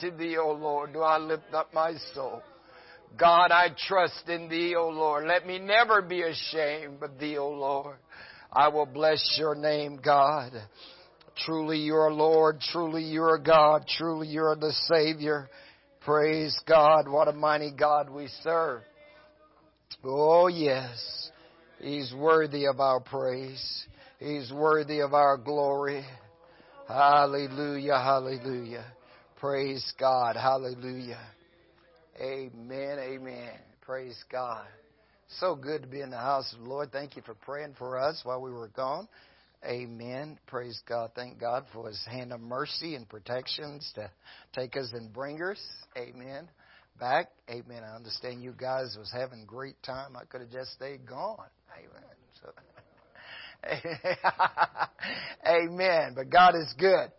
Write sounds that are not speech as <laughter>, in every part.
to thee, O Lord, do I lift up my soul. God, I trust in thee, O Lord. Let me never be ashamed of thee, O Lord. I will bless your name, God. Truly you're Lord. Truly you're God. Truly you're the Savior. Praise God. What a mighty God we serve. Oh yes. He's worthy of our praise. He's worthy of our glory. Hallelujah. Hallelujah. Praise God. Hallelujah. Amen. Amen. Praise God. So good to be in the house of the Lord. Thank you for praying for us while we were gone. Amen. Praise God. Thank God for His hand of mercy and protections to take us and bring us. Amen. Back. Amen. I understand you guys was having a great time. I could have just stayed gone. Amen. So, <laughs> Amen. But God is good.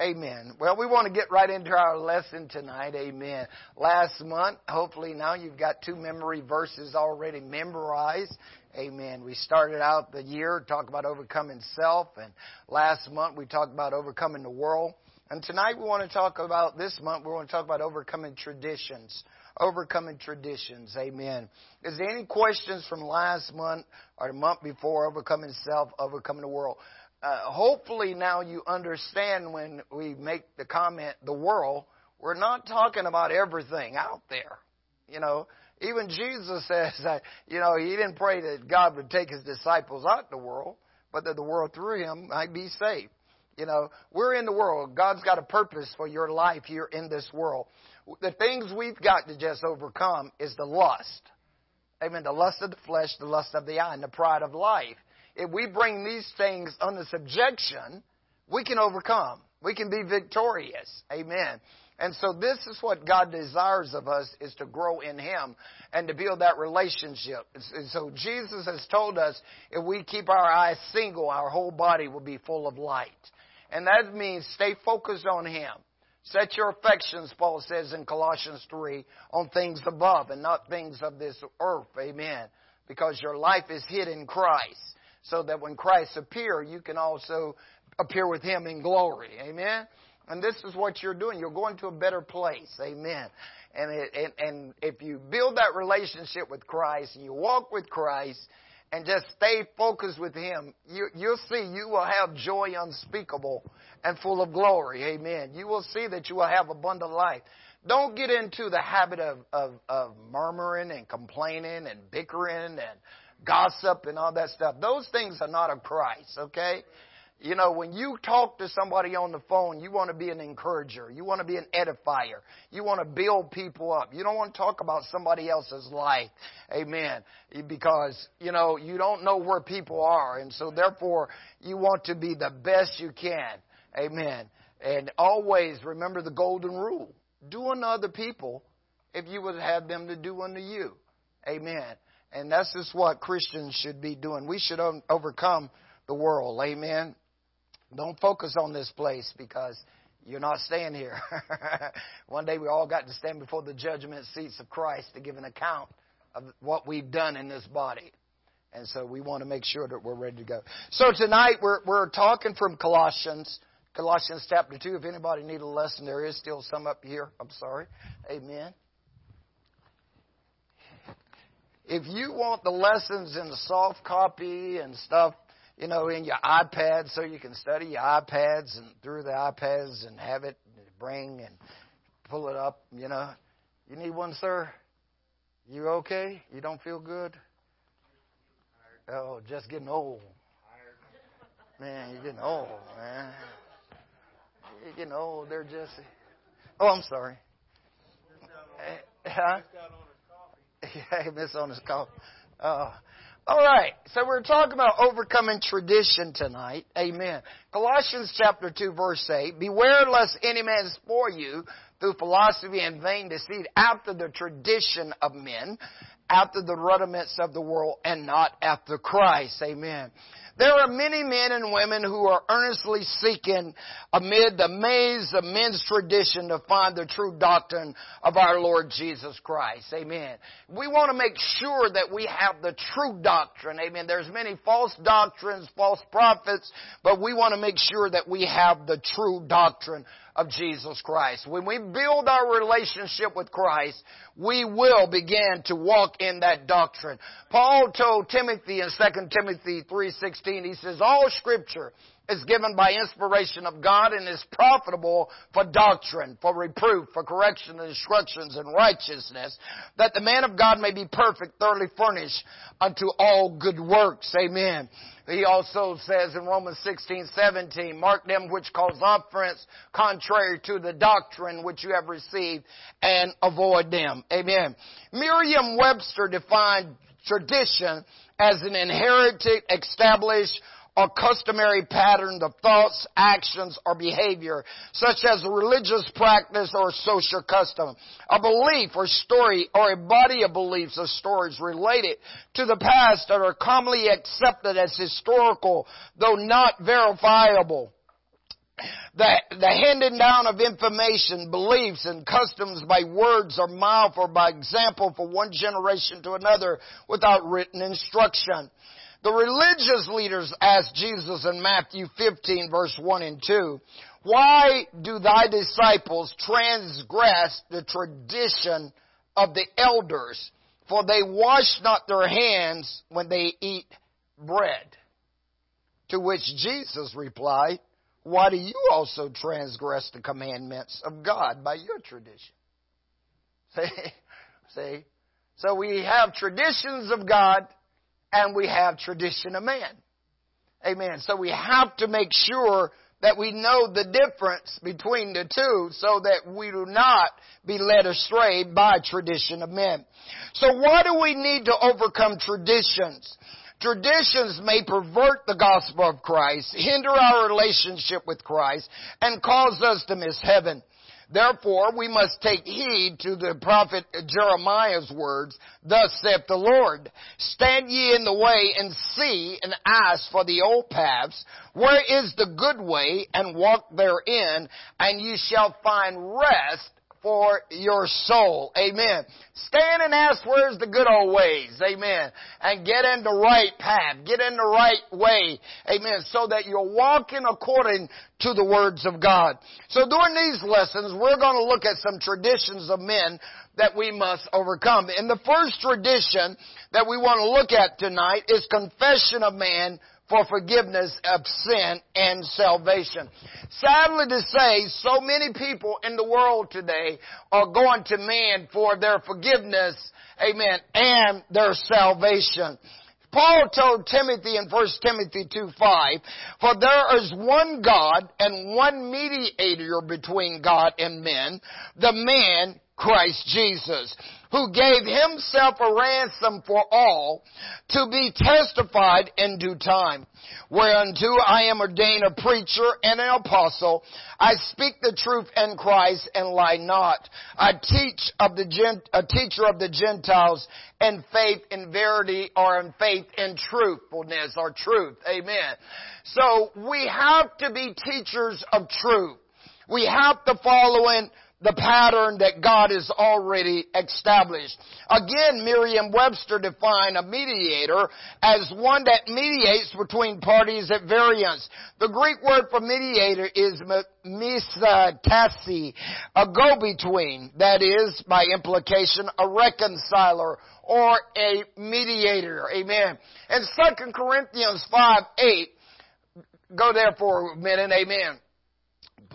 Amen. Well, we want to get right into our lesson tonight. Amen. Last month, hopefully now you've got two memory verses already memorized. Amen. We started out the year talking about overcoming self, and last month we talked about overcoming the world. And tonight we want to talk about, this month we want to talk about overcoming traditions. Overcoming traditions. Amen. Is there any questions from last month or the month before overcoming self, overcoming the world? Uh, hopefully now you understand when we make the comment, the world, we're not talking about everything out there. You know, even Jesus <laughs> says that, you know, he didn't pray that God would take his disciples out of the world, but that the world through him might be saved. You know, we're in the world. God's got a purpose for your life here in this world. The things we've got to just overcome is the lust. Amen. The lust of the flesh, the lust of the eye, and the pride of life if we bring these things under subjection, we can overcome. We can be victorious. Amen. And so this is what God desires of us is to grow in Him and to build that relationship. And So Jesus has told us if we keep our eyes single, our whole body will be full of light. And that means stay focused on Him. Set your affections, Paul says in Colossians 3, on things above and not things of this earth. Amen. Because your life is hid in Christ so that when Christ appear, you can also appear with Him in glory. Amen? And this is what you're doing. You're going to a better place. Amen. And, it, and, and if you build that relationship with Christ and you walk with Christ and just stay focused with Him, you, you'll see you will have joy unspeakable and full of glory. Amen. You will see that you will have abundant life. Don't get into the habit of, of, of murmuring and complaining and bickering and gossip and all that stuff. Those things are not of Christ, okay? You know, when you talk to somebody on the phone, you want to be an encourager. You want to be an edifier. You want to build people up. You don't want to talk about somebody else's life. Amen. Because, you know, you don't know where people are. And so therefore, you want to be the best you can. Amen. And always remember the golden rule. Do unto other people if you would have them to do unto you. Amen. And that's just what Christians should be doing. We should overcome the world. Amen. Don't focus on this place because you're not staying here. <laughs> One day we all got to stand before the judgment seats of Christ to give an account of what we've done in this body. And so we want to make sure that we're ready to go. So tonight we're, we're talking from Colossians, Colossians chapter 2. If anybody need a lesson, there is still some up here. I'm sorry. Amen. If you want the lessons in the soft copy and stuff, you know, in your iPad so you can study your iPads and through the iPads and have it bring and pull it up, you know. You need one, sir? You okay? You don't feel good? Oh, just getting old. Man, you're getting old, man. You're getting old there, Jesse. Oh, I'm sorry. Huh? <laughs> Yeah, miss on his call. Uh, all right, so we're talking about overcoming tradition tonight. Amen. Colossians chapter 2 verse 8, Beware lest any man spoil you through philosophy and vain deceit after the tradition of men, after the rudiments of the world, and not after Christ. Amen. There are many men and women who are earnestly seeking amid the maze of men's tradition to find the true doctrine of our Lord Jesus Christ. Amen. We want to make sure that we have the true doctrine. Amen. There's many false doctrines, false prophets, but we want to make sure that we have the true doctrine of Jesus Christ. When we build our relationship with Christ, we will begin to walk in that doctrine. Paul told Timothy in 2 Timothy 3:16, he says, "All scripture is given by inspiration of God and is profitable for doctrine, for reproof, for correction and instructions in righteousness, that the man of God may be perfect, thoroughly furnished unto all good works. Amen. He also says in Romans 16, 17, mark them which cause offense contrary to the doctrine which you have received and avoid them. Amen. Merriam-Webster defined tradition as an inherited, established, or customary pattern of thoughts, actions, or behavior, such as a religious practice or social custom. A belief or story or a body of beliefs or stories related to the past that are commonly accepted as historical, though not verifiable. The, the handing down of information, beliefs, and customs by words or mouth or by example from one generation to another without written instruction. The religious leaders asked Jesus in Matthew 15 verse 1 and 2, why do thy disciples transgress the tradition of the elders? For they wash not their hands when they eat bread. To which Jesus replied, why do you also transgress the commandments of God by your tradition? <laughs> See? See? So we have traditions of God and we have tradition of man. Amen. So we have to make sure that we know the difference between the two so that we do not be led astray by tradition of men. So why do we need to overcome traditions? Traditions may pervert the gospel of Christ, hinder our relationship with Christ, and cause us to miss heaven. Therefore, we must take heed to the prophet Jeremiah's words, Thus saith the Lord, Stand ye in the way and see and ask for the old paths, where is the good way, and walk therein, and ye shall find rest for your soul. Amen. Stand and ask where's the good old ways. Amen. And get in the right path. Get in the right way. Amen. So that you're walking according to the words of God. So during these lessons, we're going to look at some traditions of men that we must overcome. And the first tradition that we want to look at tonight is confession of man for forgiveness of sin and salvation. Sadly to say, so many people in the world today are going to man for their forgiveness, amen, and their salvation. Paul told Timothy in 1 Timothy 2 5, For there is one God and one mediator between God and men, the man Christ Jesus, who gave himself a ransom for all to be testified in due time. Whereunto I am ordained a preacher and an apostle. I speak the truth in Christ and lie not. I teach of the gent, a teacher of the Gentiles in faith in verity or in faith in truthfulness or truth. Amen. So we have to be teachers of truth. We have to follow in the pattern that God has already established. Again, Merriam-Webster defined a mediator as one that mediates between parties at variance. The Greek word for mediator is misatasi, a go-between, that is, by implication, a reconciler or a mediator. Amen. In 2 Corinthians 5, 8, go there for a minute, amen.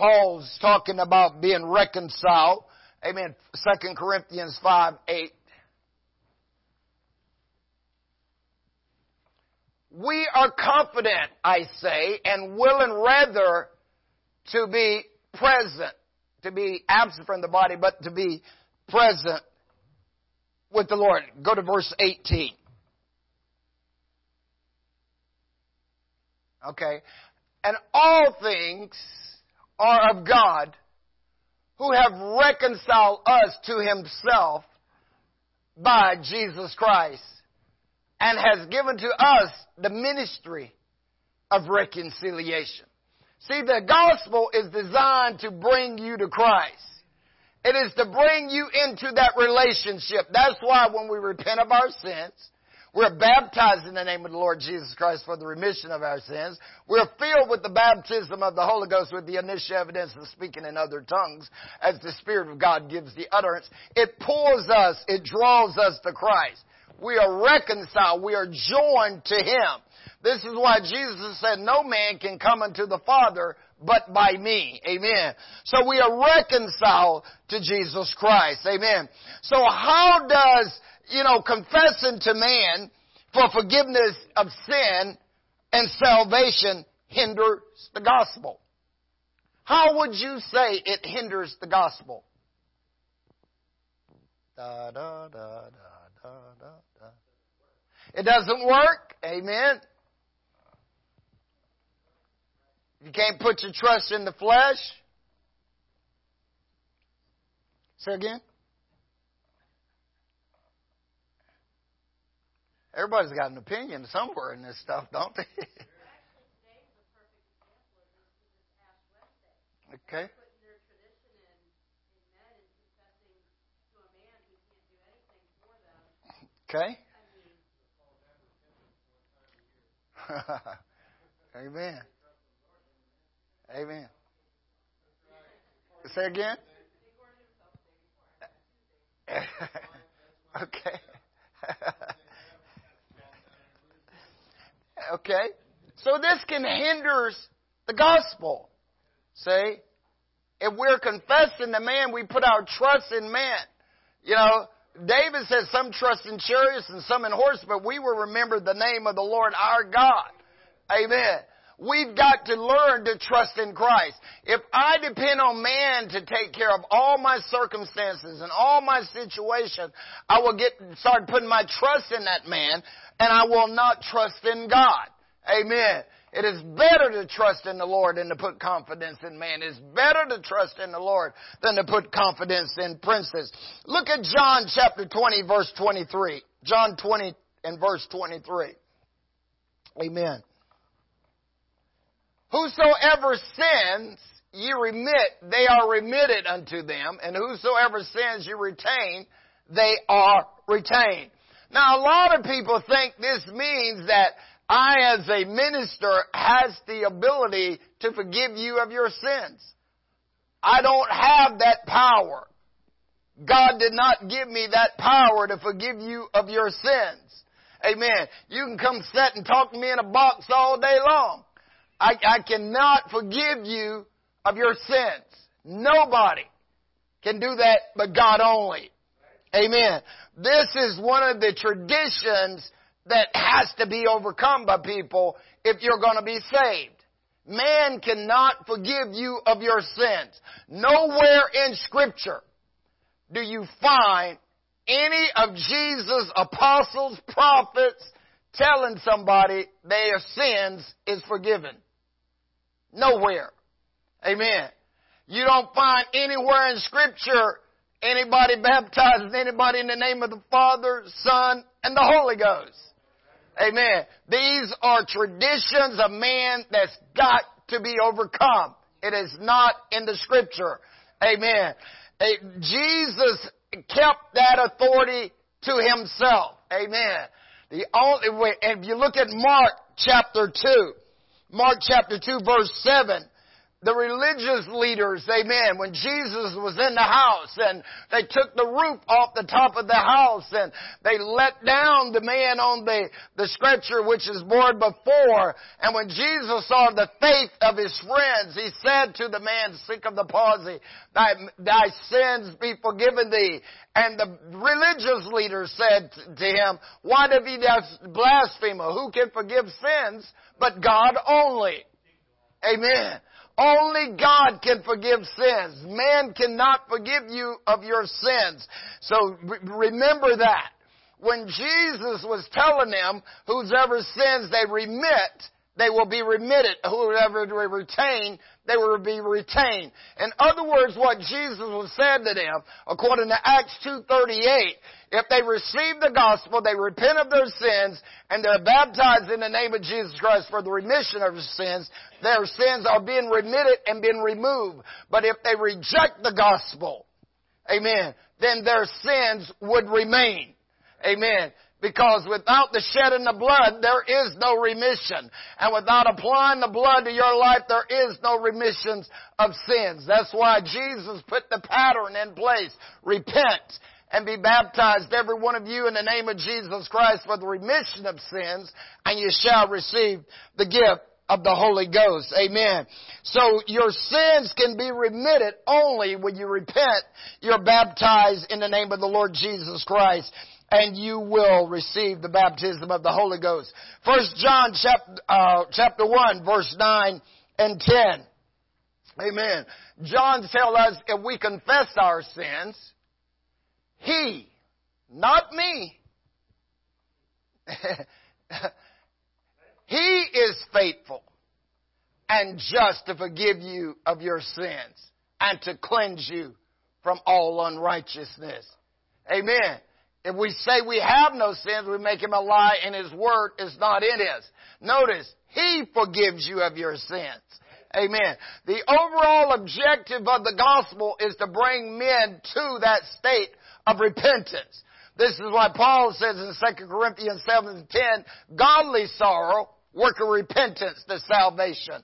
Paul's talking about being reconciled. Amen. 2 Corinthians 5, 8. We are confident, I say, and willing rather to be present, to be absent from the body, but to be present with the Lord. Go to verse 18. Okay. And all things are of God who have reconciled us to himself by Jesus Christ and has given to us the ministry of reconciliation. See, the gospel is designed to bring you to Christ. It is to bring you into that relationship. That's why when we repent of our sins, We're baptized in the name of the Lord Jesus Christ for the remission of our sins. We're filled with the baptism of the Holy Ghost with the initial evidence of speaking in other tongues as the Spirit of God gives the utterance. It pulls us, it draws us to Christ. We are reconciled. We are joined to Him. This is why Jesus said, no man can come unto the Father but by me. Amen. So we are reconciled to Jesus Christ. Amen. So how does, you know, confessing to man for forgiveness of sin and salvation hinders the gospel? How would you say it hinders the gospel? Da, da, da, it doesn't work. Amen. You can't put your trust in the flesh. Say again. Everybody's got an opinion somewhere in this stuff, don't they? okay. Okay. <laughs> Amen. Amen. Say again. <laughs> okay. Okay. So this can hinder the gospel. See? If we're confessing the man, we put our trust in man. You know, David says some trust in chariots and some in horses, but we will remember the name of the Lord our God. Amen. We've got to learn to trust in Christ. If I depend on man to take care of all my circumstances and all my situation, I will get, start putting my trust in that man and I will not trust in God. Amen. It is better to trust in the Lord than to put confidence in man. It's better to trust in the Lord than to put confidence in princes. Look at John chapter 20 verse 23. John 20 and verse 23. Amen. Whosoever sins ye remit, they are remitted unto them, and whosoever sins you retain, they are retained. Now a lot of people think this means that I as a minister has the ability to forgive you of your sins. I don't have that power. God did not give me that power to forgive you of your sins. Amen. You can come sit and talk to me in a box all day long. I, I cannot forgive you of your sins. Nobody can do that but God only. Amen. This is one of the traditions that has to be overcome by people if you're going to be saved. Man cannot forgive you of your sins. Nowhere in scripture do you find any of Jesus' apostles, prophets telling somebody their sins is forgiven. Nowhere. Amen. You don't find anywhere in scripture anybody baptizing anybody in the name of the Father, Son, and the Holy Ghost. Amen. These are traditions of man that's got to be overcome. It is not in the scripture. Amen. Jesus kept that authority to himself. Amen. The only way, if you look at Mark chapter 2, Mark chapter 2 verse 7, the religious leaders, amen, when Jesus was in the house and they took the roof off the top of the house and they let down the man on the, the stretcher which is borne before. And when Jesus saw the faith of his friends, he said to the man sick of the palsy, thy, thy sins be forgiven thee. And the religious leaders said to him, why do thou blasphemer? Who can forgive sins but God only? Amen. Only God can forgive sins. Man cannot forgive you of your sins. So remember that. When Jesus was telling them, whosoever sins they remit, they will be remitted. Whoever they retain, they will be retained. In other words, what Jesus was said to them, according to Acts 2.38, if they receive the gospel, they repent of their sins, and they're baptized in the name of Jesus Christ for the remission of their sins, their sins are being remitted and being removed. But if they reject the gospel, amen, then their sins would remain. Amen. Because without the shedding of blood, there is no remission. And without applying the blood to your life, there is no remission of sins. That's why Jesus put the pattern in place. Repent and be baptized, every one of you, in the name of Jesus Christ for the remission of sins, and you shall receive the gift of the Holy Ghost. Amen. So your sins can be remitted only when you repent, you're baptized in the name of the Lord Jesus Christ and you will receive the baptism of the Holy Ghost. First John chapter, uh, chapter 1 verse 9 and 10. Amen. John tells us if we confess our sins, He, not me, <laughs> He is faithful and just to forgive you of your sins and to cleanse you from all unrighteousness. Amen. If we say we have no sins, we make him a lie and his word is not in us. Notice, he forgives you of your sins. Amen. The overall objective of the gospel is to bring men to that state of repentance. This is why Paul says in 2 Corinthians 7 and 10, godly sorrow, work of repentance to salvation,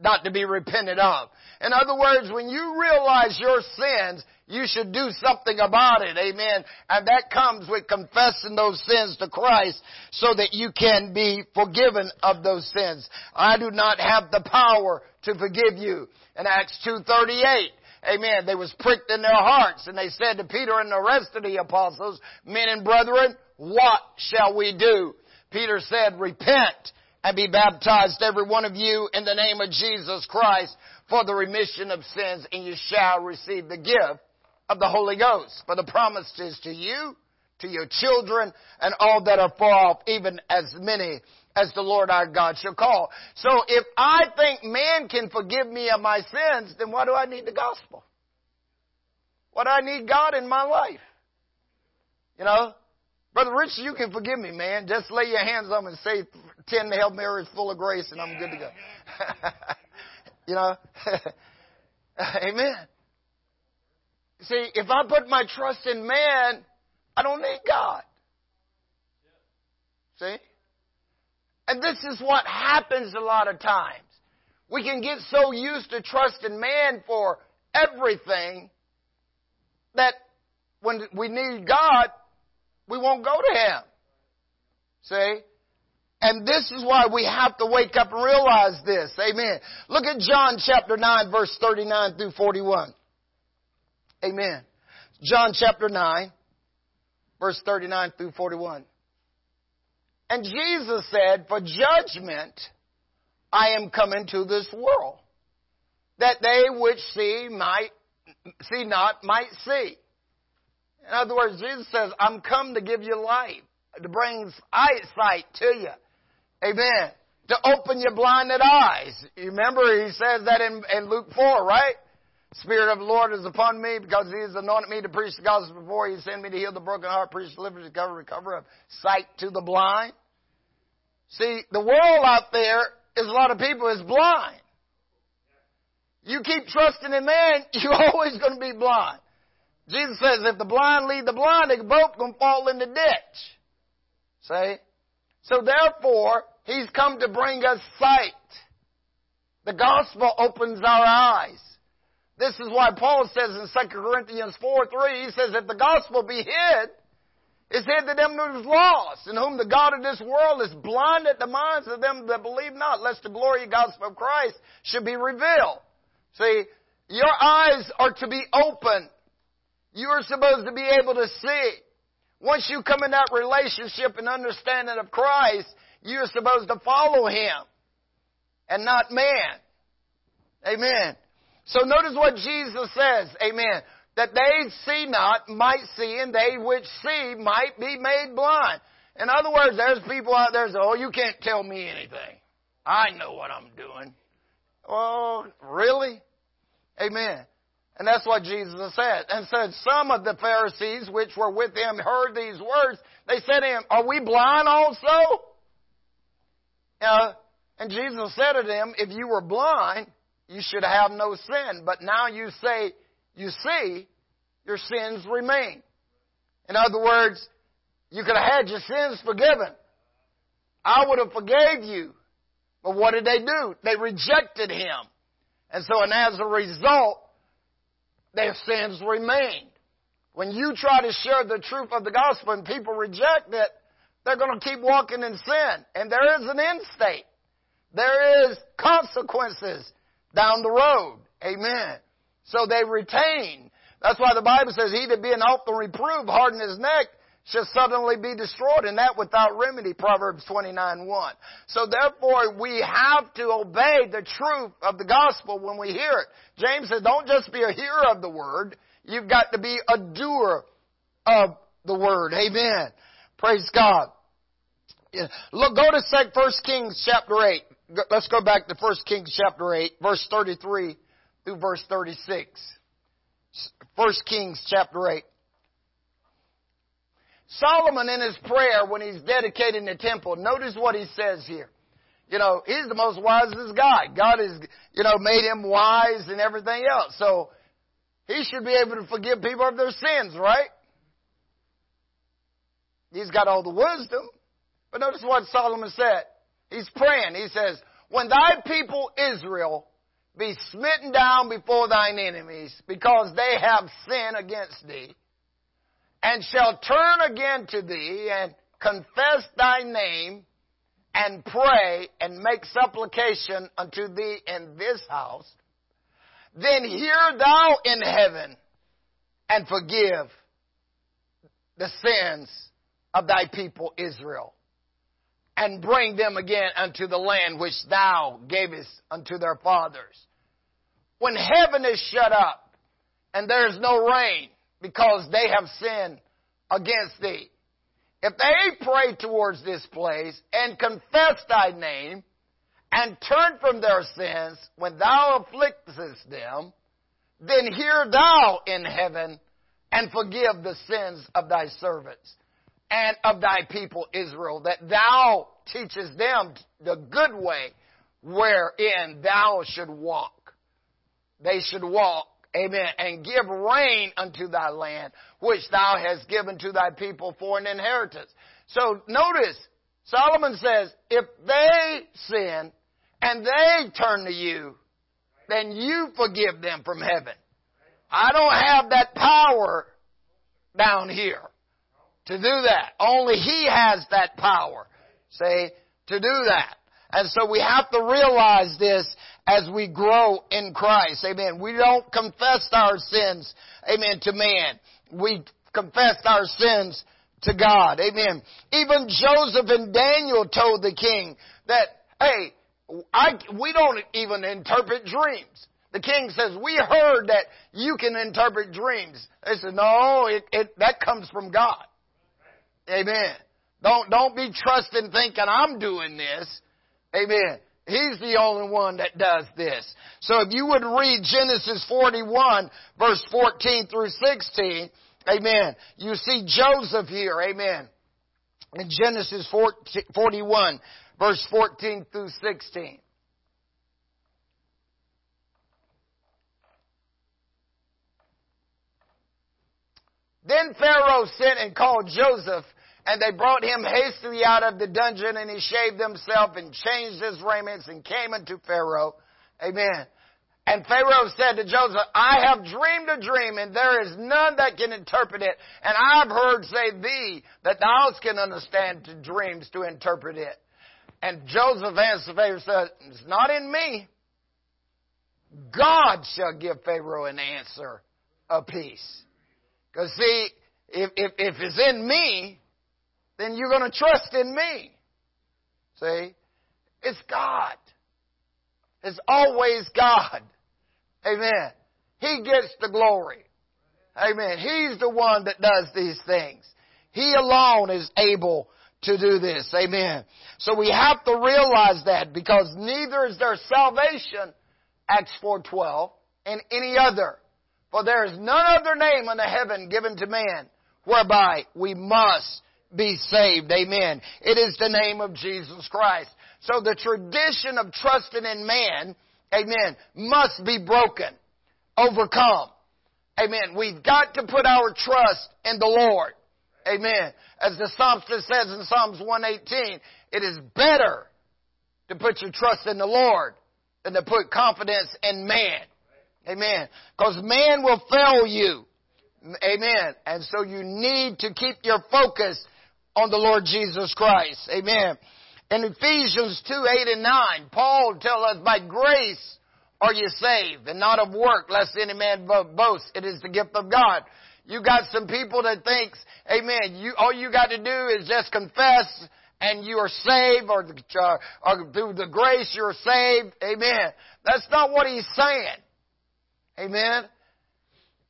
not to be repented of. In other words, when you realize your sins, you should do something about it. Amen. And that comes with confessing those sins to Christ so that you can be forgiven of those sins. I do not have the power to forgive you. In Acts 2.38, Amen. They was pricked in their hearts and they said to Peter and the rest of the apostles, men and brethren, what shall we do? Peter said, repent and be baptized every one of you in the name of Jesus Christ for the remission of sins and you shall receive the gift of the Holy Ghost. For the promise is to you, to your children, and all that are far off, even as many as the Lord our God shall call. So if I think man can forgive me of my sins, then why do I need the gospel? Why do I need God in my life? You know? Brother Rich, you can forgive me, man. Just lay your hands on me and say ten Hail Marys full of grace and I'm good to go. <laughs> you know? <laughs> Amen. See, if I put my trust in man, I don't need God. See? And this is what happens a lot of times. We can get so used to trusting man for everything that when we need God, we won't go to Him. See? And this is why we have to wake up and realize this. Amen. Look at John chapter 9 verse 39 through 41. Amen. John chapter 9, verse 39 through 41. And Jesus said, For judgment I am come into this world, that they which see might see not might see. In other words, Jesus says, I'm come to give you life, to bring eyesight to you. Amen. To open your blinded eyes. You remember he says that in, in Luke 4, right? Spirit of the Lord is upon me because He has anointed me to preach the gospel before He sent me to heal the broken heart, preach deliverance, recover, recover of sight to the blind. See, the world out there is a lot of people is blind. You keep trusting in man, <laughs> you're always going to be blind. Jesus says if the blind lead the blind, they both going to fall in the ditch. See? So therefore, He's come to bring us sight. The gospel opens our eyes. This is why Paul says in 2 Corinthians 4 3, he says, if the gospel be hid, it's hid to them that is lost, in whom the God of this world is blinded the minds of them that believe not, lest the glory of the gospel of Christ should be revealed. See, your eyes are to be open. You are supposed to be able to see. Once you come in that relationship and understanding of Christ, you're supposed to follow Him and not man. Amen. So notice what Jesus says, amen, that they see not might see, and they which see might be made blind. In other words, there's people out there that say, oh, you can't tell me anything. I know what I'm doing. Oh, really? Amen. And that's what Jesus said. And said, some of the Pharisees which were with him heard these words. They said to him, are we blind also? Uh, and Jesus said to them, if you were blind, you should have no sin. But now you say, you see, your sins remain. In other words, You could have had your sins forgiven. I would have forgave you. But what did they do? They rejected him. And so, and as a result, their sins remained. When you try to share the truth of the gospel and people reject it, they're going to keep walking in sin. And there is an end state. There is consequences down the road. Amen. So they retain. That's why the Bible says, He that being often reproved, harden his neck, shall suddenly be destroyed, and that without remedy, Proverbs 29 1. So therefore, we have to obey the truth of the gospel when we hear it. James said, don't just be a hearer of the word, you've got to be a doer of the word. Amen. Praise God. Look, go to 1 Kings chapter 8. Let's go back to 1 Kings chapter 8, verse 33 through verse 36. 1 Kings chapter 8. Solomon in his prayer when he's dedicating the temple, notice what he says here. You know, he's the most wisest guy. God has, you know, made him wise and everything else. So, he should be able to forgive people of their sins, right? He's got all the wisdom. But notice what Solomon said. He's praying. He says, When thy people Israel be smitten down before thine enemies, because they have sinned against thee, and shall turn again to thee, and confess thy name, and pray, and make supplication unto thee in this house, then hear thou in heaven, and forgive the sins of thy people Israel and bring them again unto the land which thou gavest unto their fathers. When heaven is shut up and there is no rain because they have sinned against thee, if they pray towards this place and confess thy name and turn from their sins when thou afflictest them, then hear thou in heaven and forgive the sins of thy servants and of thy people Israel, that thou teachest them the good way wherein thou should walk. They should walk, amen, and give rain unto thy land, which thou hast given to thy people for an inheritance. So notice, Solomon says, if they sin and they turn to you, then you forgive them from heaven. I don't have that power down here to do that. Only He has that power, say, to do that. And so we have to realize this as we grow in Christ. Amen. We don't confess our sins, amen, to man. We confess our sins to God. Amen. Even Joseph and Daniel told the king that, hey, I, we don't even interpret dreams. The king says, we heard that you can interpret dreams. They said, no, it, it, that comes from God. Amen. Don't, don't be trusting thinking I'm doing this. Amen. He's the only one that does this. So if you would read Genesis 41 verse 14 through 16, amen, you see Joseph here, amen, in Genesis 41 verse 14 through 16. Then Pharaoh sent and called Joseph and they brought him hastily out of the dungeon, and he shaved himself and changed his raiments and came unto Pharaoh. Amen. And Pharaoh said to Joseph, I have dreamed a dream, and there is none that can interpret it. And I've heard say thee that thou can understand to dreams to interpret it. And Joseph answered Pharaoh, said, It's not in me. God shall give Pharaoh an answer of peace. Because see, if, if, if it's in me, then you're going to trust in me. See? It's God. It's always God. Amen. He gets the glory. Amen. He's the one that does these things. He alone is able to do this. Amen. So we have to realize that because neither is there salvation, Acts 4.12, in any other. For there is none other name under heaven given to man whereby we must be saved. Amen. It is the name of Jesus Christ. So the tradition of trusting in man, amen, must be broken, overcome. Amen. We've got to put our trust in the Lord. Amen. As the psalmist says in Psalms 118, it is better to put your trust in the Lord than to put confidence in man. Amen. Because man will fail you. Amen. And so you need to keep your focus on the Lord Jesus Christ. Amen. In Ephesians 2, 8 and 9, Paul tells us, by grace are you saved, and not of work, lest any man boast. It is the gift of God. You got some people that thinks, amen, you, all you got to do is just confess and you are saved, or, uh, or through the grace you're saved. Amen. That's not what he's saying. Amen.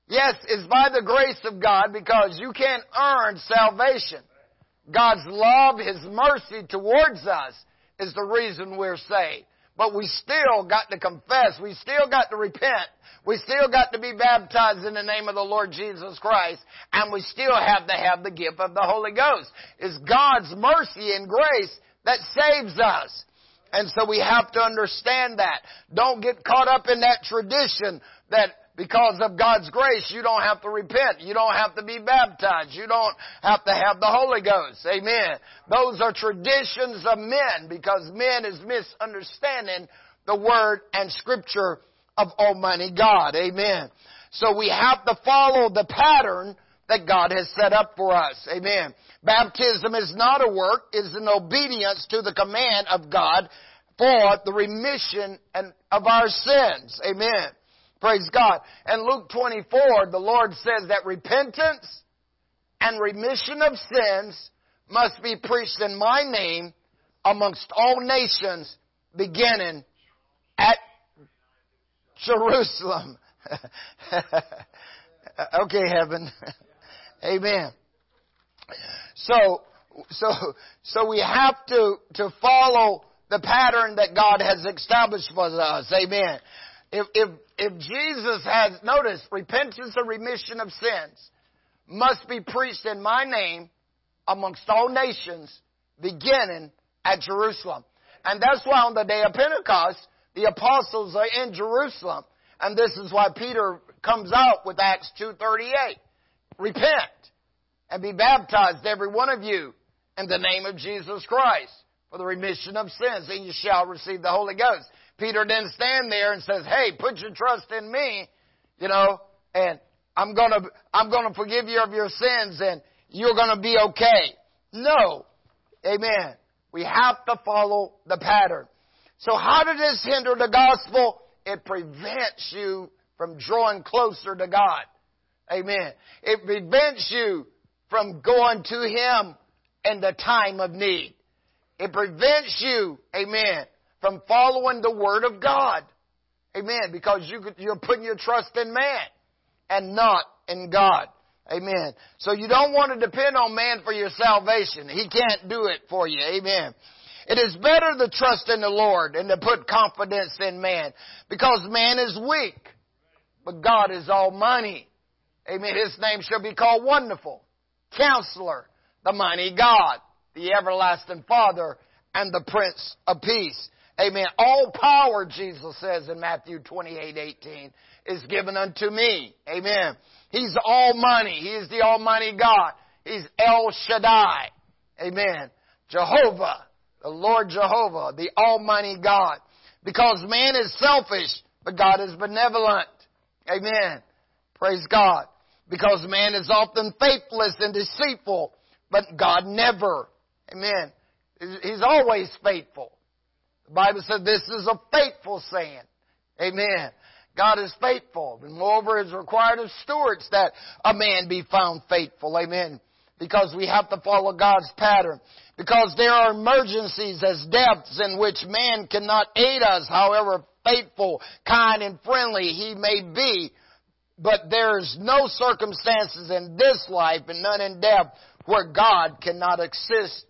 Yes, it's by the grace of God because you can't earn salvation. God's love, His mercy towards us is the reason we're saved. But we still got to confess. We still got to repent. We still got to be baptized in the name of the Lord Jesus Christ. And we still have to have the gift of the Holy Ghost. It's God's mercy and grace that saves us. And so we have to understand that. Don't get caught up in that tradition that because of God's grace, you don't have to repent. You don't have to be baptized. You don't have to have the Holy Ghost. Amen. Those are traditions of men because men is misunderstanding the Word and Scripture of Almighty God. Amen. So we have to follow the pattern that God has set up for us. Amen. Baptism is not a work, it is an obedience to the command of God for the remission of our sins. Amen. Praise God. And Luke 24, the Lord says that repentance and remission of sins must be preached in my name amongst all nations, beginning at Jerusalem. <laughs> okay, heaven. <laughs> Amen. So, so, so we have to, to follow the pattern that God has established for us. Amen. If, if, if Jesus has, notice, repentance and remission of sins must be preached in my name amongst all nations, beginning at Jerusalem. And that's why on the day of Pentecost, the apostles are in Jerusalem. And this is why Peter comes out with Acts 2.38. Repent and be baptized, every one of you, in the name of Jesus Christ for the remission of sins, and you shall receive the Holy Ghost. Peter didn't stand there and says, hey, put your trust in me, you know, and I'm gonna, I'm gonna forgive you of your sins and you're gonna be okay. No. Amen. We have to follow the pattern. So how did this hinder the gospel? It prevents you from drawing closer to God. Amen. It prevents you from going to Him in the time of need. It prevents you, amen, from following the Word of God. Amen. Because you, you're putting your trust in man and not in God. Amen. So you don't want to depend on man for your salvation. He can't do it for you. Amen. It is better to trust in the Lord and to put confidence in man because man is weak, but God is almighty. Amen. His name shall be called Wonderful, Counselor, the Mighty God, the Everlasting Father, and the Prince of Peace. Amen. All power, Jesus says in Matthew 28, 18, is given unto me. Amen. He's almighty. He is the almighty God. He's El Shaddai. Amen. Jehovah, the Lord Jehovah, the almighty God. Because man is selfish, but God is benevolent. Amen. Praise God. Because man is often faithless and deceitful, but God never. Amen. He's always faithful. The Bible said this is a faithful saying. Amen. God is faithful. And moreover, it is required of stewards that a man be found faithful. Amen. Because we have to follow God's pattern. Because there are emergencies as deaths in which man cannot aid us, however faithful, kind, and friendly he may be. But there's no circumstances in this life and none in death where God cannot assist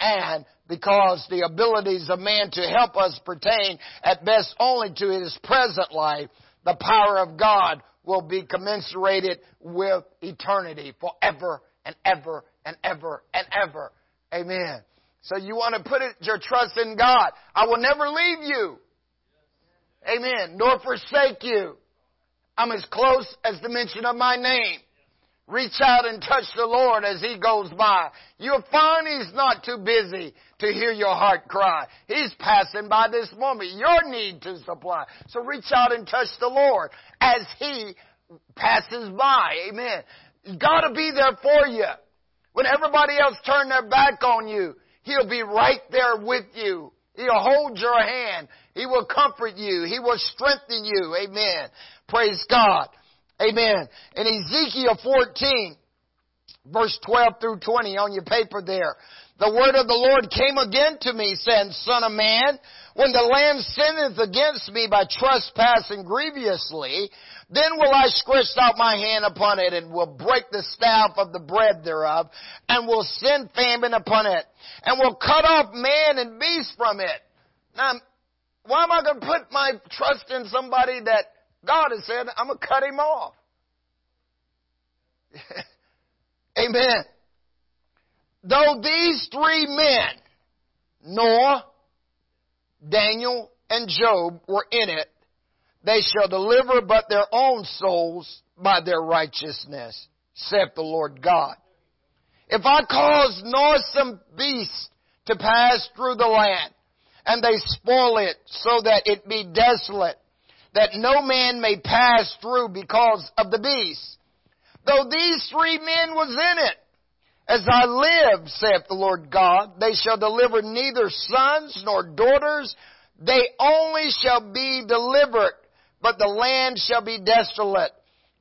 and because the abilities of man to help us pertain at best only to his present life, the power of God will be commensurated with eternity forever and ever and ever and ever. Amen. So you want to put it, your trust in God. I will never leave you. Amen. Nor forsake you. I'm as close as the mention of my name. Reach out and touch the Lord as He goes by. You'll find He's not too busy to hear your heart cry. He's passing by this moment. Your need to supply. So reach out and touch the Lord as He passes by. Amen. He's gotta be there for you. When everybody else turn their back on you, He'll be right there with you. He'll hold your hand. He will comfort you. He will strengthen you. Amen. Praise God. Amen. In Ezekiel 14, verse 12 through 20 on your paper there, the word of the Lord came again to me, saying, Son of man, when the land sinneth against me by trespassing grievously, then will I stretch out my hand upon it and will break the staff of the bread thereof and will send famine upon it and will cut off man and beast from it. Now, why am I going to put my trust in somebody that God has said, I'm going to cut him off. <laughs> Amen. Though these three men, Noah, Daniel, and Job were in it, they shall deliver but their own souls by their righteousness, saith the Lord God. If I cause noisome beasts to pass through the land, and they spoil it so that it be desolate, that no man may pass through because of the beast. Though these three men was in it, as I live, saith the Lord God, they shall deliver neither sons nor daughters, they only shall be delivered, but the land shall be desolate.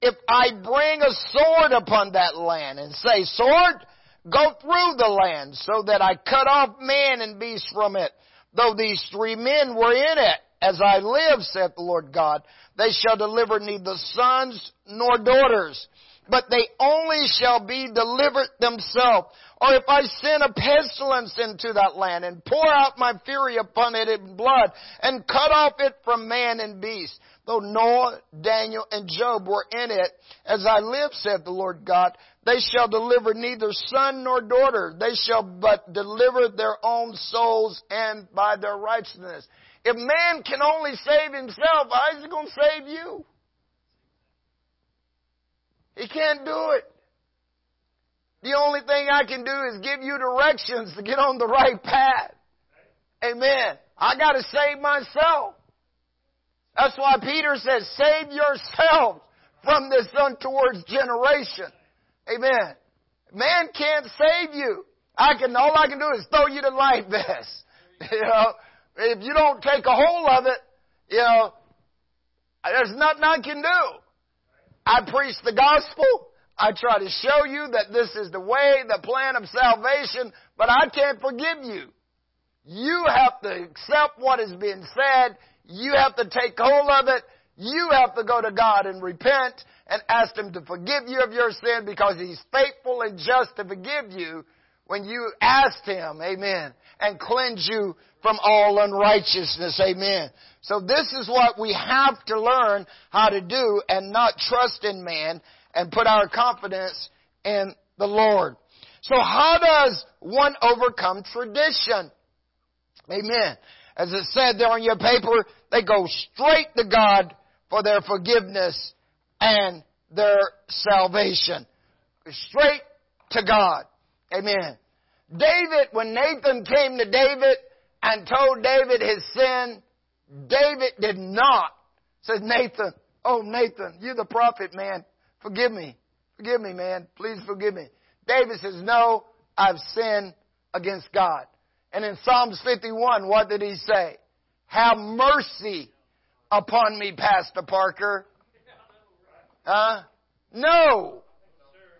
If I bring a sword upon that land and say, sword, go through the land so that I cut off man and beast from it, though these three men were in it, as I live, saith the Lord God, they shall deliver neither sons nor daughters, but they only shall be delivered themselves. Or if I send a pestilence into that land and pour out my fury upon it in blood and cut off it from man and beast, though Noah, Daniel, and Job were in it, as I live, saith the Lord God, they shall deliver neither son nor daughter. They shall but deliver their own souls and by their righteousness. If man can only save himself, how is he going to save you? He can't do it. The only thing I can do is give you directions to get on the right path. Amen. I gotta save myself. That's why Peter says, save yourselves from this untoward generation. Amen. Man can't save you. I can, all I can do is throw you the life vest. <laughs> You know, if you don't take a hold of it, you know, there's nothing I can do. I preach the gospel. I try to show you that this is the way, the plan of salvation, but I can't forgive you. You have to accept what is being said. You have to take hold of it. You have to go to God and repent and ask Him to forgive you of your sin because He's faithful and just to forgive you when you asked Him, amen, and cleanse you from all unrighteousness, amen. So this is what we have to learn how to do and not trust in man and put our confidence in the Lord. So how does one overcome tradition? Amen. As it said there on your paper, they go straight to God for their forgiveness and their salvation. Straight to God. Amen. David, when Nathan came to David and told David his sin, David did not. Says Nathan, oh Nathan, you're the prophet, man. Forgive me. Forgive me, man. Please forgive me. David says, no, I've sinned against God. And in Psalms 51, what did he say? Have mercy upon me, Pastor Parker. Huh? No.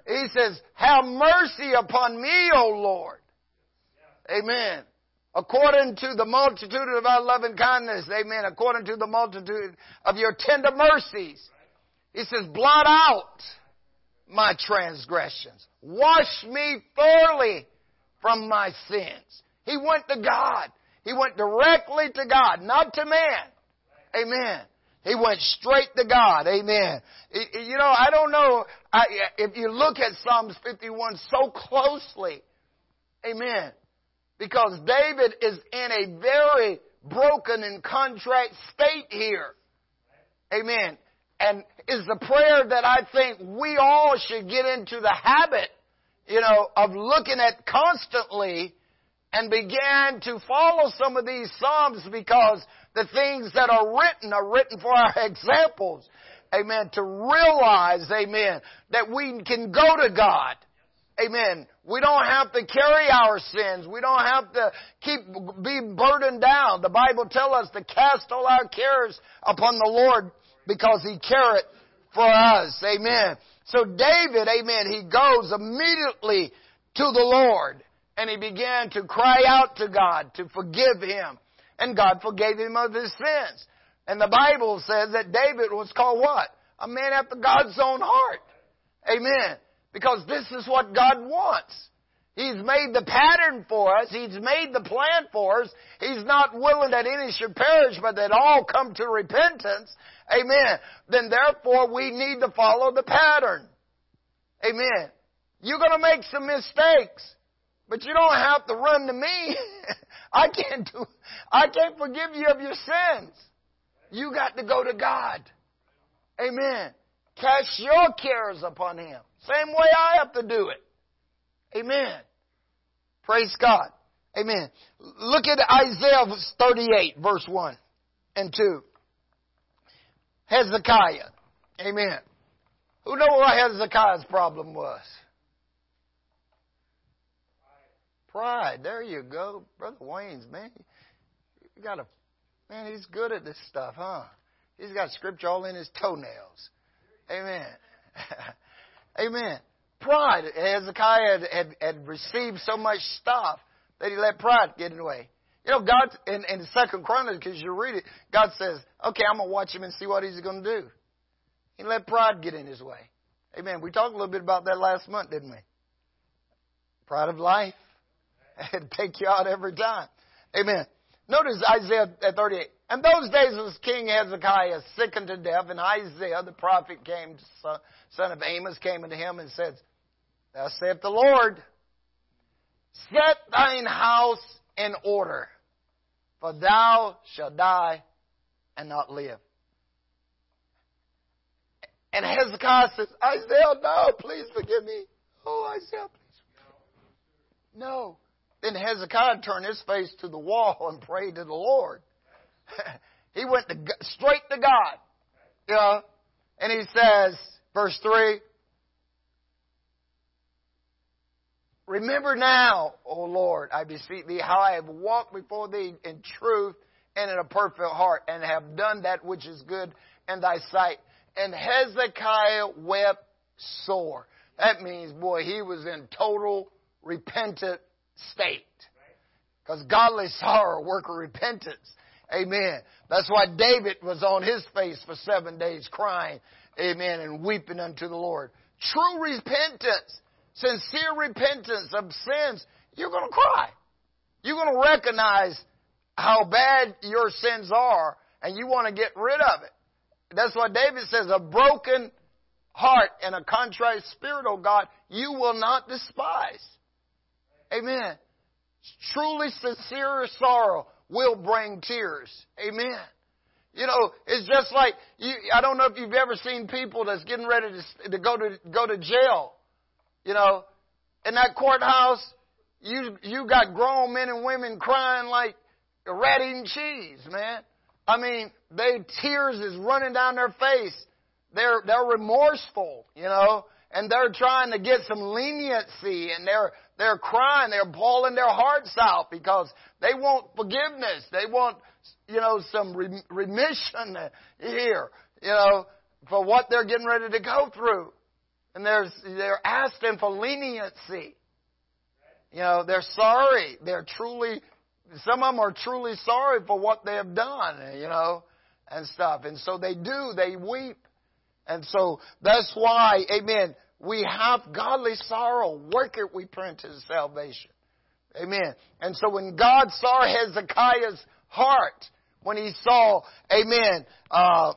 He says, have mercy upon me, O Lord. Amen. According to the multitude of our loving kindness, amen. According to the multitude of your tender mercies. He says, blot out my transgressions. Wash me thoroughly from my sins. He went to God. He went directly to God, not to man. Amen. He went straight to God. Amen. You know, I don't know if you look at Psalms 51 so closely. Amen. Because David is in a very broken and contrite state here. Amen. and is the prayer that I think we all should get into the habit, you know, of looking at constantly and begin to follow some of these Psalms because the things that are written are written for our <laughs> examples. Amen. To realize, amen, that we can go to God. Amen. We don't have to carry our sins. We don't have to keep, be burdened down. The Bible tells us to cast all our cares upon the Lord because He careth for us. Amen. So David, amen, he goes immediately to the Lord and he began to cry out to God to forgive him. And God forgave him of his sins. And the Bible says that David was called what? A man after God's own heart. Amen. Because this is what God wants. He's made the pattern for us. He's made the plan for us. He's not willing that any should perish, but that all come to repentance. Amen. Then therefore we need to follow the pattern. Amen. You're to make some mistakes, but you don't have to run to me. <laughs> I can't do, I can't forgive you of your sins. You got to go to God. Amen. Cast your cares upon Him. Same way I have to do it. Amen. Praise God. Amen. Look at Isaiah 38, verse 1 and 2. Hezekiah. Amen. Who know what Hezekiah's problem was? Pride. There you go. Brother Wayne's, man. You got a, man, he's good at this stuff, huh? He's got scripture all in his toenails. Amen. <laughs> Amen. Pride. Hezekiah had, had, had, received so much stuff that he let pride get in the way. You know, God, in, in second Chronicles, because you read it, God says, okay, I'm going to watch him and see what he's going to do. He let pride get in his way. Amen. We talked a little bit about that last month, didn't we? Pride of life. <laughs> It'd take you out every time. Amen. Notice Isaiah 38. And those days was King Hezekiah sick unto death, and Isaiah the prophet came, son of Amos, came unto him and said, Thus saith the Lord, Set thine house in order, for thou shalt die and not live. And Hezekiah says, Isaiah, no, please forgive me. Oh, Isaiah, please forgive me. No. Then Hezekiah turned his face to the wall and prayed to the Lord. <laughs> he went to, straight to God. You know, and he says, verse 3, Remember now, O Lord, I beseech thee, how I have walked before thee in truth and in a perfect heart, and have done that which is good in thy sight. And Hezekiah wept sore. That means, boy, he was in total repentant state. Because godly sorrow work repentance. Amen. That's why David was on his face for seven days crying. Amen. And weeping unto the Lord. True repentance, sincere repentance of sins, you're going to cry. You're going to recognize how bad your sins are and you want to get rid of it. That's why David says, a broken heart and a contrite spirit, O God, you will not despise. Amen. Truly sincere sorrow will bring tears. Amen. You know, it's just like you, I don't know if you've ever seen people that's getting ready to, to go to go to jail. You know, in that courthouse, you you got grown men and women crying like rat eating cheese, man. I mean, they tears is running down their face. They're they're remorseful, you know, and they're trying to get some leniency, and they're they're crying, they're bawling their hearts out because they want forgiveness. They want, you know, some remission here, you know, for what they're getting ready to go through. And there's, they're asking for leniency. You know, they're sorry. They're truly, some of them are truly sorry for what they have done, you know, and stuff. And so they do, they weep. And so that's why, amen, we have godly sorrow. Work it, we print his salvation. Amen. And so when God saw Hezekiah's heart, when he saw, amen, uh,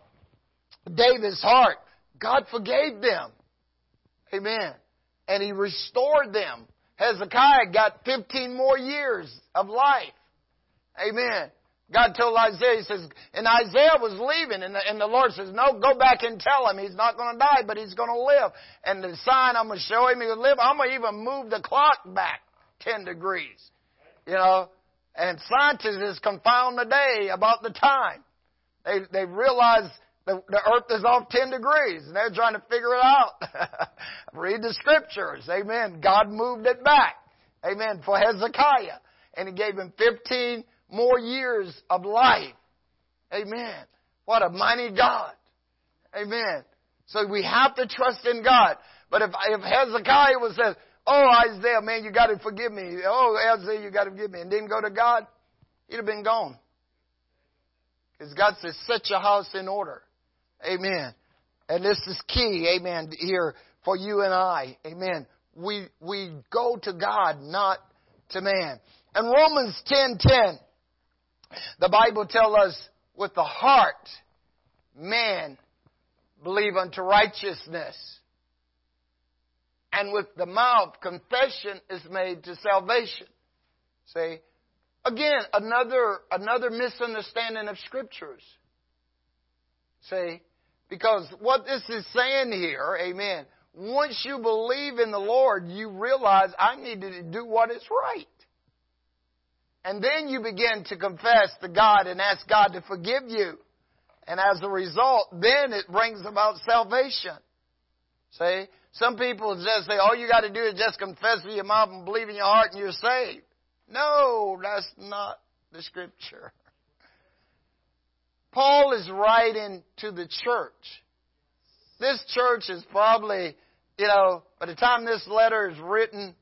David's heart, God forgave them. Amen. And he restored them. Hezekiah got 15 more years of life. Amen. God told Isaiah, He says, and Isaiah was leaving, and the, and the Lord says, No, go back and tell him he's not going to die, but he's going to live. And the sign I'm going to show him he will live, I'm going to even move the clock back 10 degrees. You know, and scientists is confound today about the time. They, they realize the, the earth is off 10 degrees and they're trying to figure it out. <laughs> Read the scriptures. Amen. God moved it back. Amen. For Hezekiah. And he gave him 15 more years of life. Amen. What a mighty God. Amen. So we have to trust in God. But if, if Hezekiah was said, Oh, Isaiah, man, you got to forgive me. Oh, Isaiah, you got to forgive me. And didn't go to God, he'd have been gone. Because God says, set your house in order. Amen. And this is key, amen, here for you and I. Amen. We, we go to God, not to man. And Romans 10:10, the Bible tells us, with the heart, man believe unto righteousness. And with the mouth, confession is made to salvation. See? Again, another, another misunderstanding of scriptures. See? Because what this is saying here, amen, once you believe in the Lord, you realize I need to do what is right. And then you begin to confess to God and ask God to forgive you. And as a result, then it brings about salvation. See? Some people just say, all you got to do is just confess with your mouth and believe in your heart and you're saved. No, that's not the scripture. <laughs> Paul is writing to the church. This church is probably, you know, by the time this letter is written,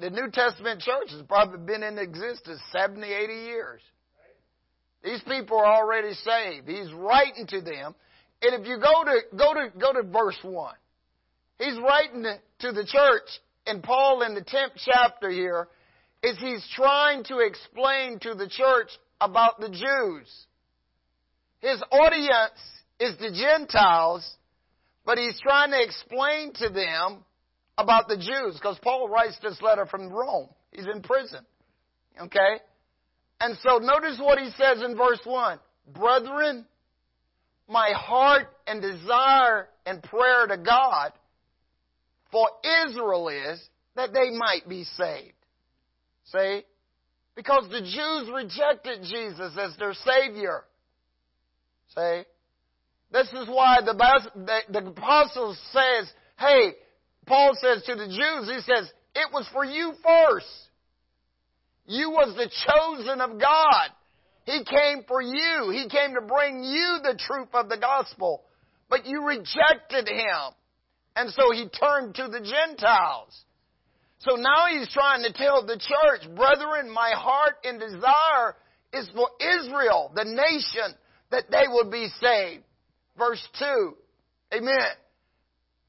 the New Testament church has probably been in existence 70, 80 years. These people are already saved. He's writing to them. And if you go to, go to, go to verse 1, he's writing to the church, and Paul in the 10th chapter here, is he's trying to explain to the church about the Jews. His audience is the Gentiles, but he's trying to explain to them about the Jews because Paul writes this letter from Rome. He's in prison. Okay? And so notice what he says in verse 1. Brethren, my heart and desire and prayer to God for Israel is that they might be saved. See? Because the Jews rejected Jesus as their Savior. See? This is why the, the, the apostle says, hey, Paul says to the Jews, he says, it was for you first. You was the chosen of God. He came for you. He came to bring you the truth of the gospel. But you rejected him. And so he turned to the Gentiles. So now he's trying to tell the church, brethren, my heart and desire is for Israel, the nation, that they would be saved. Verse 2. Amen.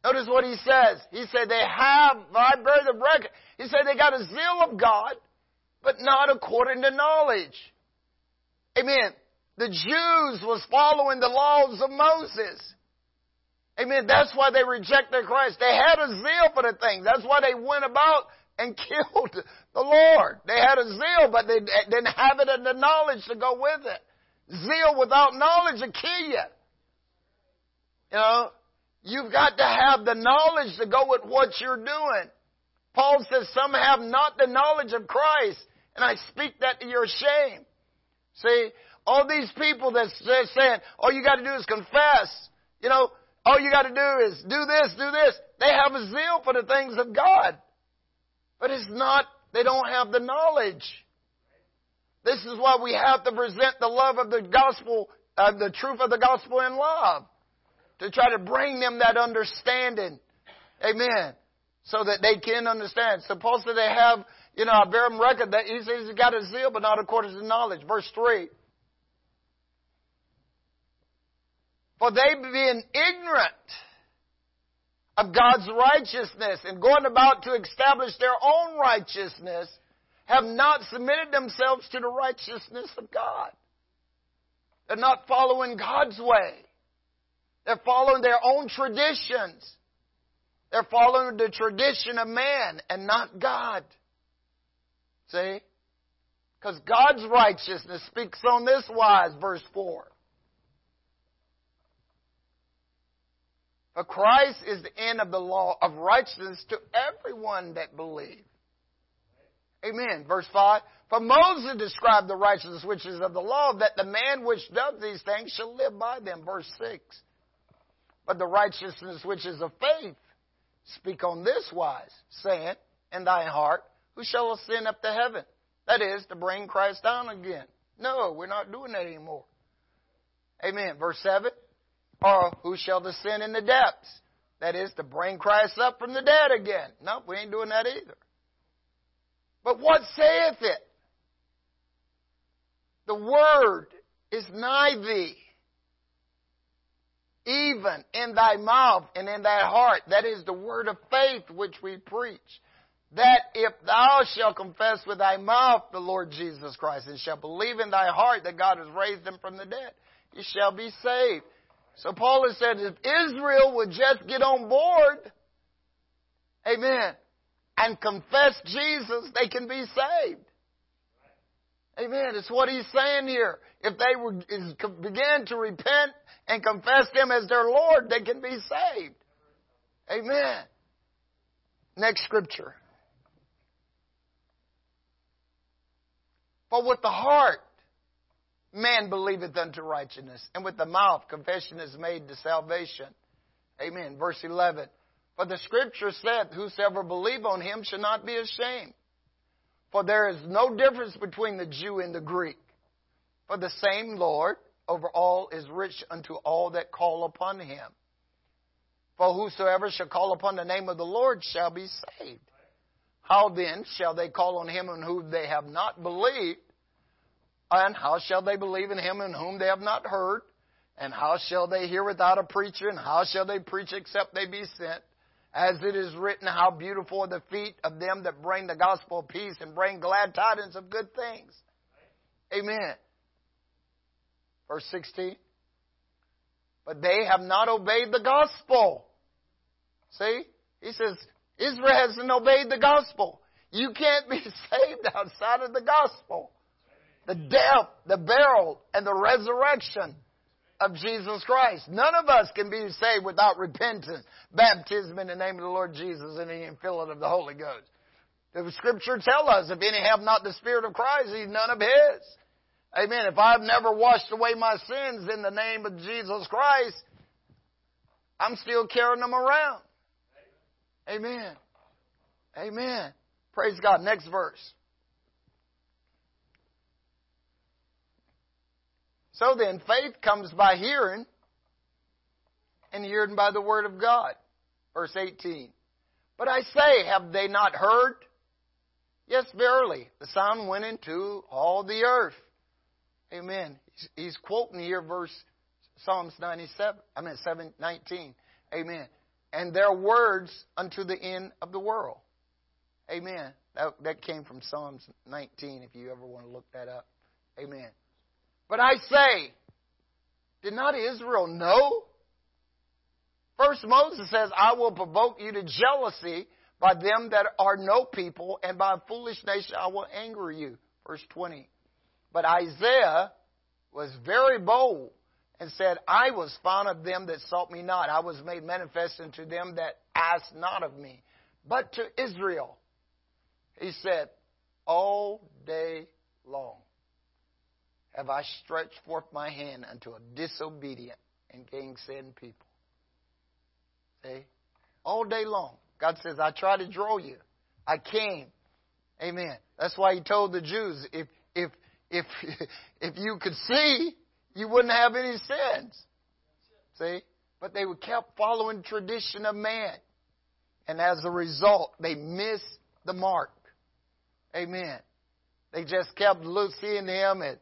Notice what he says. He said they have, I bear the record. He said they got a zeal of God, but not according to knowledge. Amen. The Jews was following the laws of Moses. Amen. That's why they rejected Christ. They had a zeal for the thing. That's why they went about and <laughs> killed the Lord. They had a zeal, but they didn't have it and the knowledge to go with it. Zeal without knowledge will kill you. You know, you've got to have the knowledge to go with what you're doing. Paul says, some have not the knowledge of Christ, and I speak that to your shame. See, all these people that's saying, all you got to do is confess. You know, all you got to do is do this, do this. They have a zeal for the things of God. But it's not, they don't have the knowledge. This is why we have to present the love of the gospel, uh, the truth of the gospel in love. To try to bring them that understanding. Amen. So that they can understand. Suppose that they have, you know, I bear them record that he says he's got a zeal, but not according to knowledge. Verse 3. For they being ignorant of God's righteousness and going about to establish their own righteousness, have not submitted themselves to the righteousness of God. They're not following God's way. They're following their own traditions. They're following the tradition of man and not God. See? Because God's righteousness speaks on this wise, verse 4. For Christ is the end of the law of righteousness to everyone that believes. Amen. Verse 5. For Moses described the righteousness which is of the law, that the man which does these things shall live by them. Verse 6. But the righteousness which is of faith speak on this wise, saying, In thy heart, who shall ascend up to heaven? That is, to bring Christ down again. No, we're not doing that anymore. Amen. Verse 7. Or who shall descend in the depths? That is, to bring Christ up from the dead again. No, we ain't doing that either. But what saith it? The word is nigh thee, even in thy mouth and in thy heart. That is the word of faith which we preach. That if thou shalt confess with thy mouth the Lord Jesus Christ and shalt believe in thy heart that God has raised him from the dead, you shall be saved. So Paul has said if Israel would just get on board, amen, and confess Jesus, they can be saved. Amen. It's what he's saying here. If they would begin to repent and confess Him as their Lord, they can be saved. Amen. Next scripture. For with the heart man believeth unto righteousness, and with the mouth confession is made to salvation. Amen. Verse 11. For the scripture said, Whosoever believe on him shall not be ashamed. For there is no difference between the Jew and the Greek. For the same Lord over all is rich unto all that call upon him. For whosoever shall call upon the name of the Lord shall be saved. How then shall they call on him in whom they have not believed? And how shall they believe in him in whom they have not heard? And how shall they hear without a preacher? And how shall they preach except they be sent? As it is written, how beautiful are the feet of them that bring the gospel of peace and bring glad tidings of good things. Amen. Verse 16. But they have not obeyed the gospel. See? He says, Israel hasn't obeyed the gospel. You can't be <laughs> saved outside of the gospel. The death, the burial, and the resurrection of Jesus Christ. None of us can be saved without repentance, baptism in the name of the Lord Jesus, and the infilling of the Holy Ghost. The scripture tell us, if any have not the Spirit of Christ, he's none of his. Amen. If I've never washed away my sins in the name of Jesus Christ, I'm still carrying them around. Amen. Amen. Praise God. Next verse. So then, faith comes by hearing, and hearing by the word of God. Verse 18. But I say, have they not heard? Yes, verily. The sound went into all the earth. Amen. He's, quoting here verse Psalms 97. I mean 7, 19. Amen. And their words unto the end of the world. Amen. That, that came from Psalms 19 if you ever want to look that up. Amen. But I say, did not Israel know? First, Moses says, I will provoke you to jealousy by them that are no people, and by a foolish nation I will anger you. Verse 20. But Isaiah was very bold and said, I was found of them that sought me not. I was made manifest unto them that asked not of me. But to Israel, he said, all day long have I stretched forth my hand unto a disobedient and gainsaying people. See? All day long. God says, I try to draw you. I came. Amen. That's why he told the Jews, if, if, if, <laughs> if you could see, you wouldn't have any sins. See? But they were kept following tradition of man. And as a result, they missed the mark. Amen. They just kept seeing him and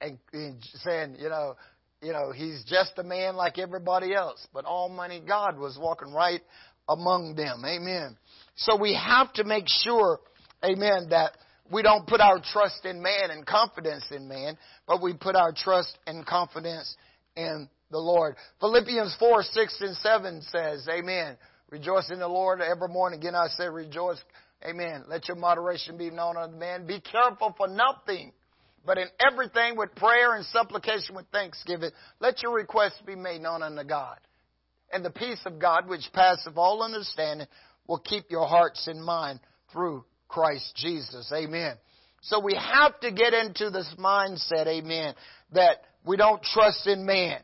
and, and saying, you know, you know, he's just a man like everybody else. But Almighty God was walking right among them. Amen. So we have to make sure, amen, that we don't put our trust in man and confidence in man, but we put our trust and confidence in the Lord. Philippians 4, 6 and 7 says, Amen. Rejoice in the Lord evermore. And again I say rejoice. Amen. Let your moderation be known unto man. Be careful for nothing But in everything with prayer and supplication with thanksgiving, let your requests be made known unto God. And the peace of God, which passeth all understanding, will keep your hearts and mind through Christ Jesus. Amen. So we have to get into this mindset, amen, that we don't trust in man.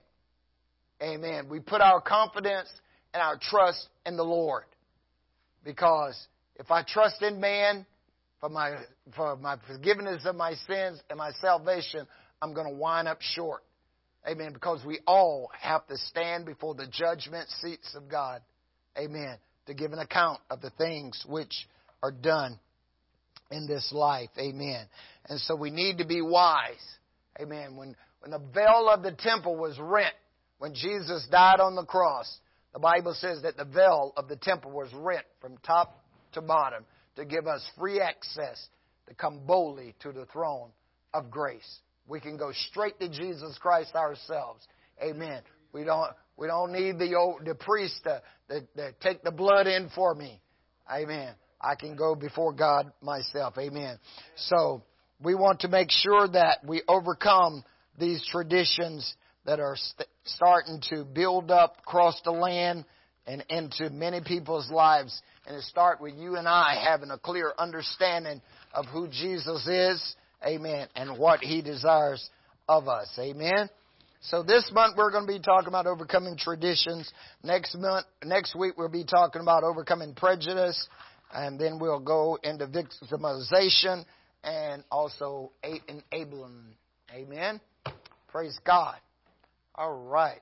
Amen. We put our confidence and our trust in the Lord. Because if I trust in man for my, for my forgiveness of my sins and my salvation, I'm going to wind up short. Amen. Because we all have to stand before the judgment seats of God. Amen. To give an account of the things which are done in this life. Amen. And so we need to be wise. Amen. When, when the veil of the temple was rent, when Jesus died on the cross, the Bible says that the veil of the temple was rent from top to bottom to give us free access to come boldly to the throne of grace. We can go straight to Jesus Christ ourselves. Amen. We don't we don't need the old, the priest to, to, to take the blood in for me. Amen. I can go before God myself. Amen. So we want to make sure that we overcome these traditions that are st- starting to build up across the land and into many people's lives. And it start with you and I having a clear understanding of who Jesus is. Amen. And what he desires of us. Amen. So this month we're going to be talking about overcoming traditions. Next month, next week we'll be talking about overcoming prejudice and then we'll go into victimization and also enabling. Amen. Praise God. All right.